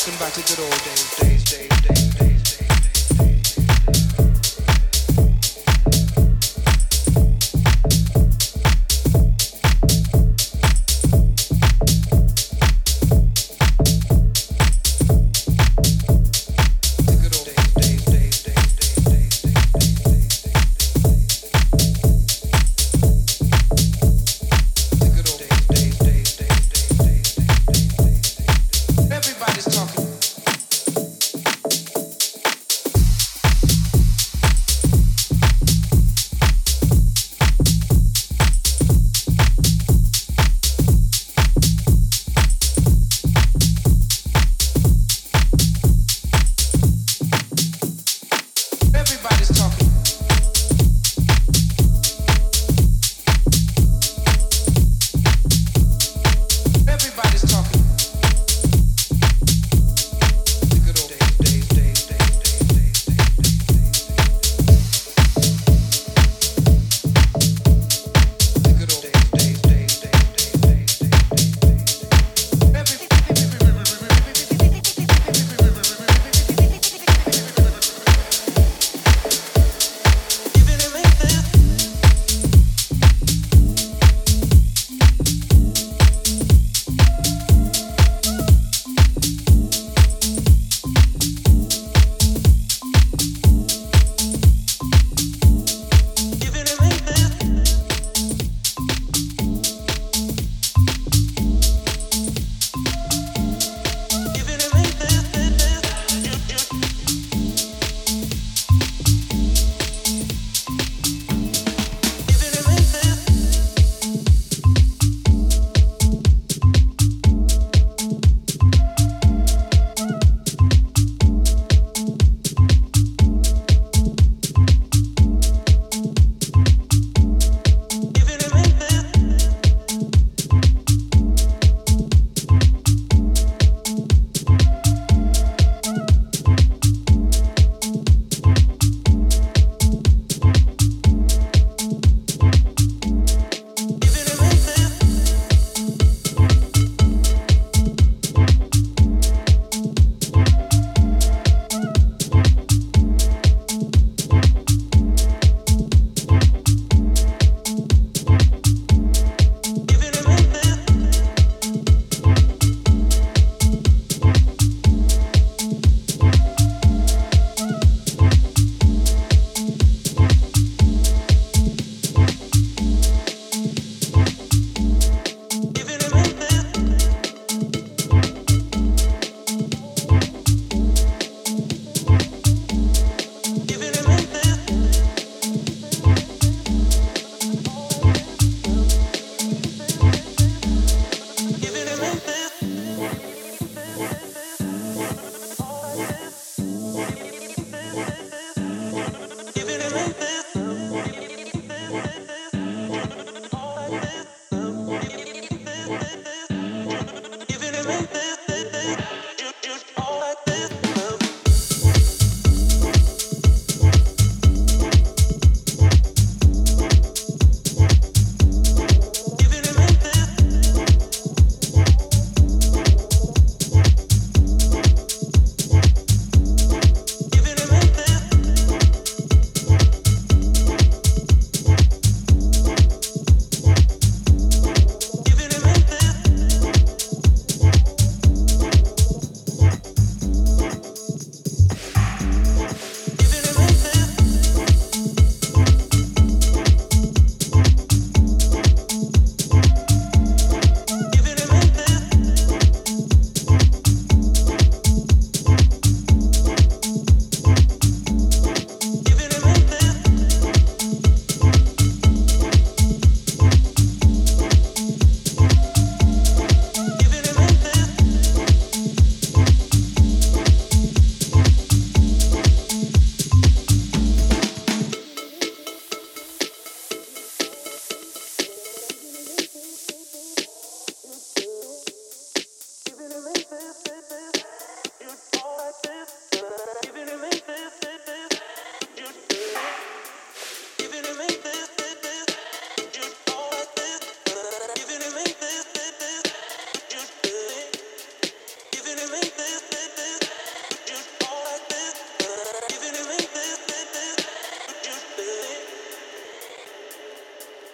Talking about the good old days,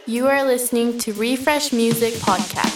You are listening to Refresh Music Podcast.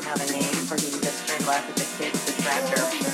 Town have a name, or do you just turn left at the kids the tractor?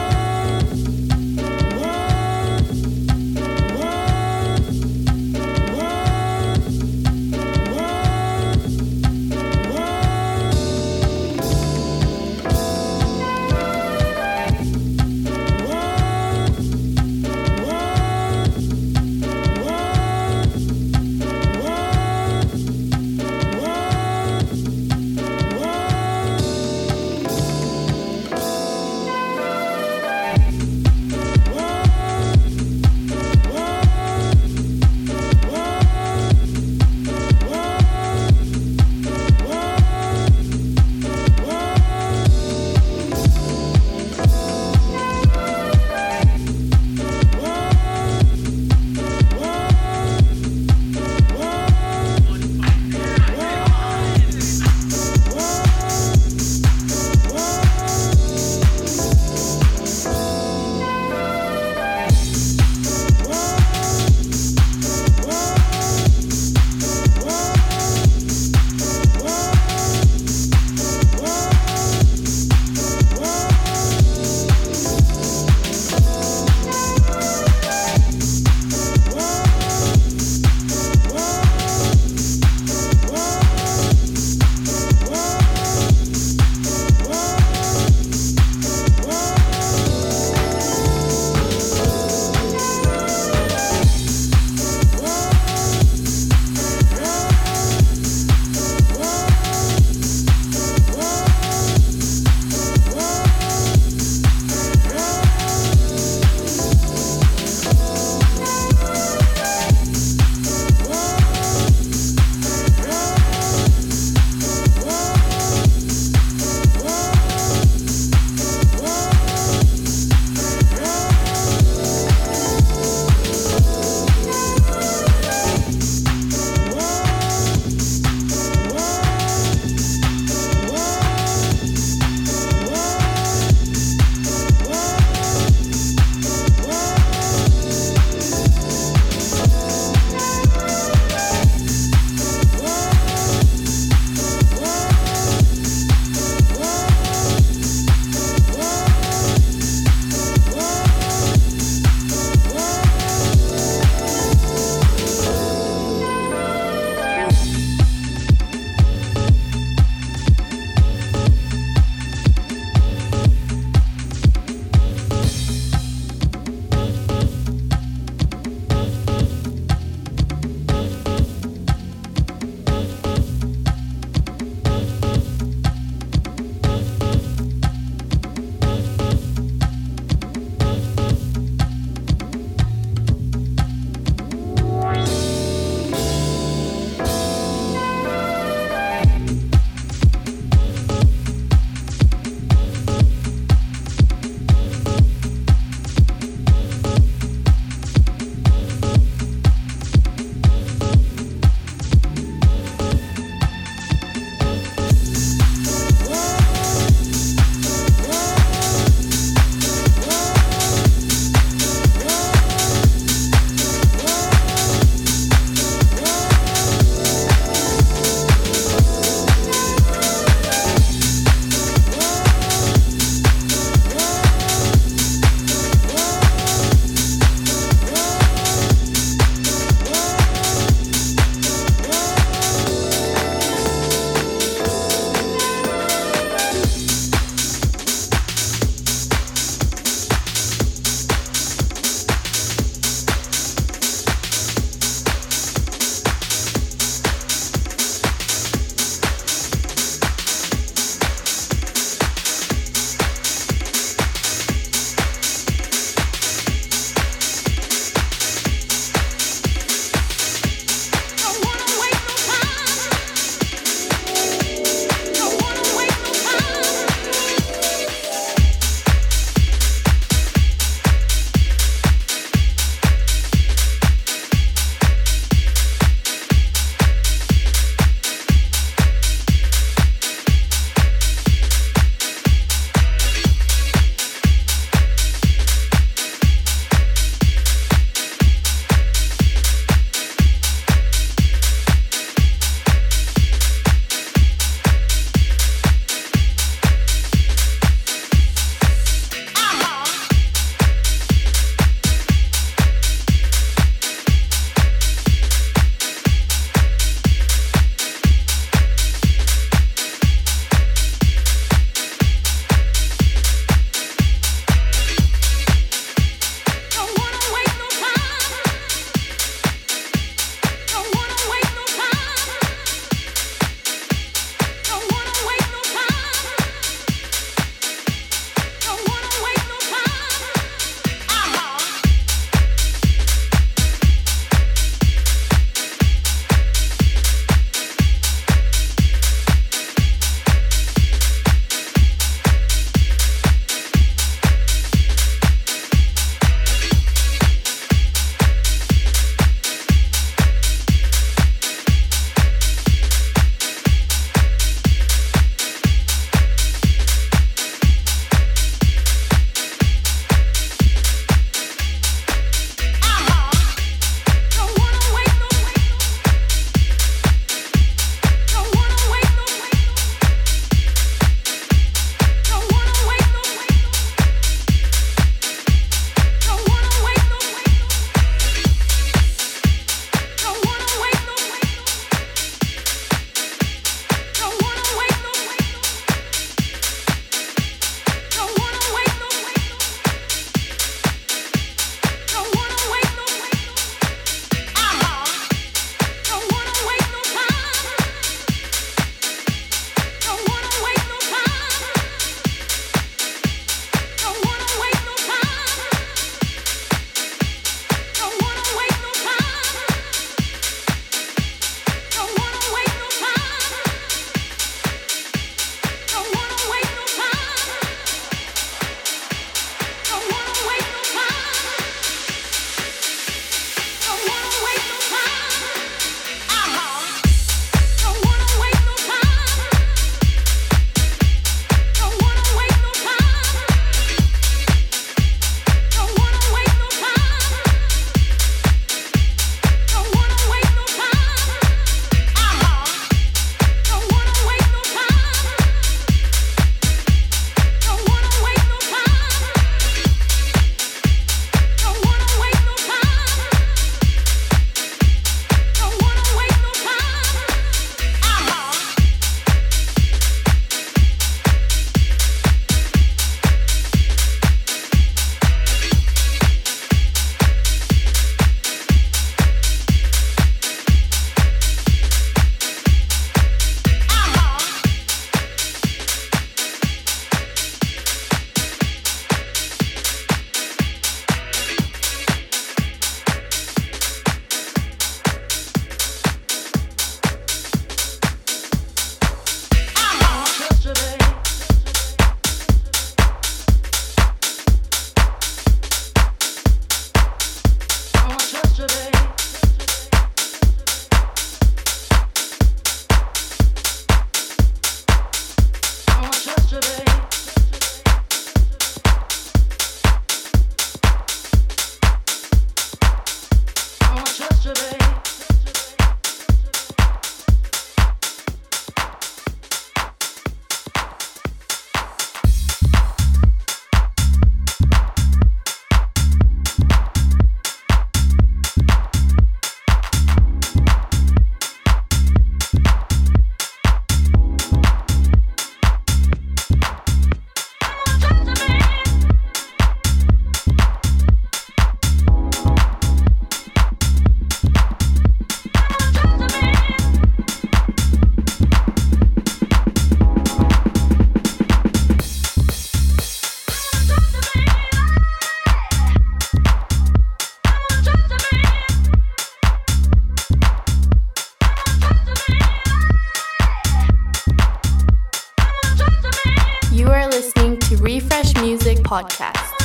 Podcast.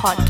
Podcast.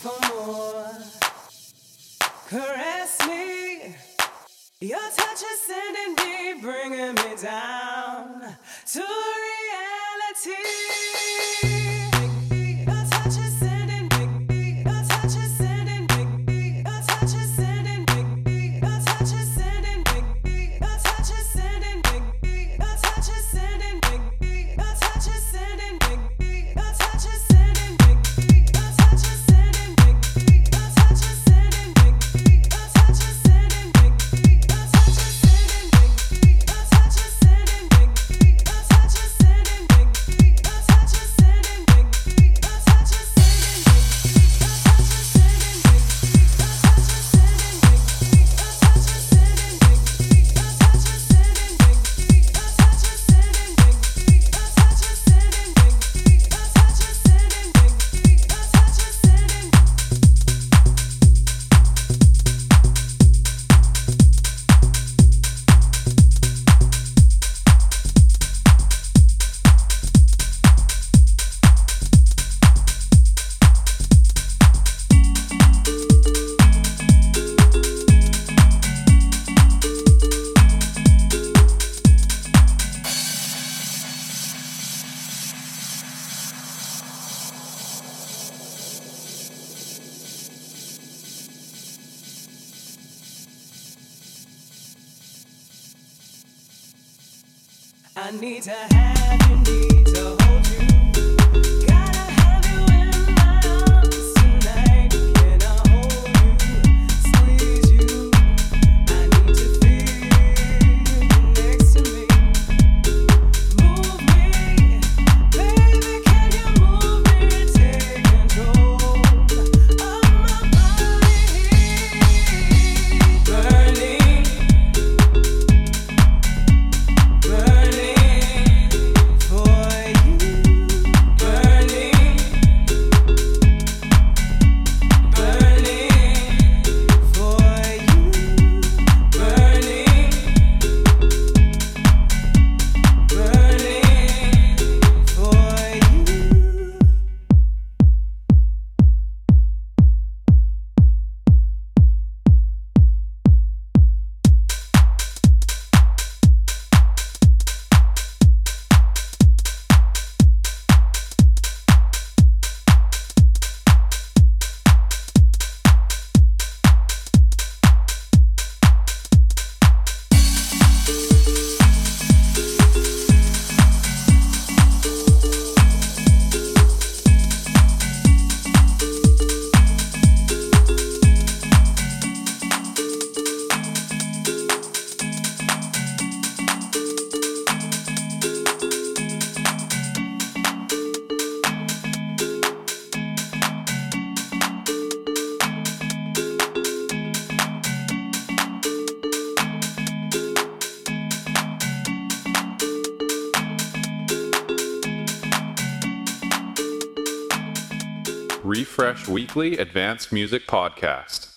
for more. Caress me, your touch is sending me, bringing me down. I need to have you, need to hold you. Advanced Music Podcast.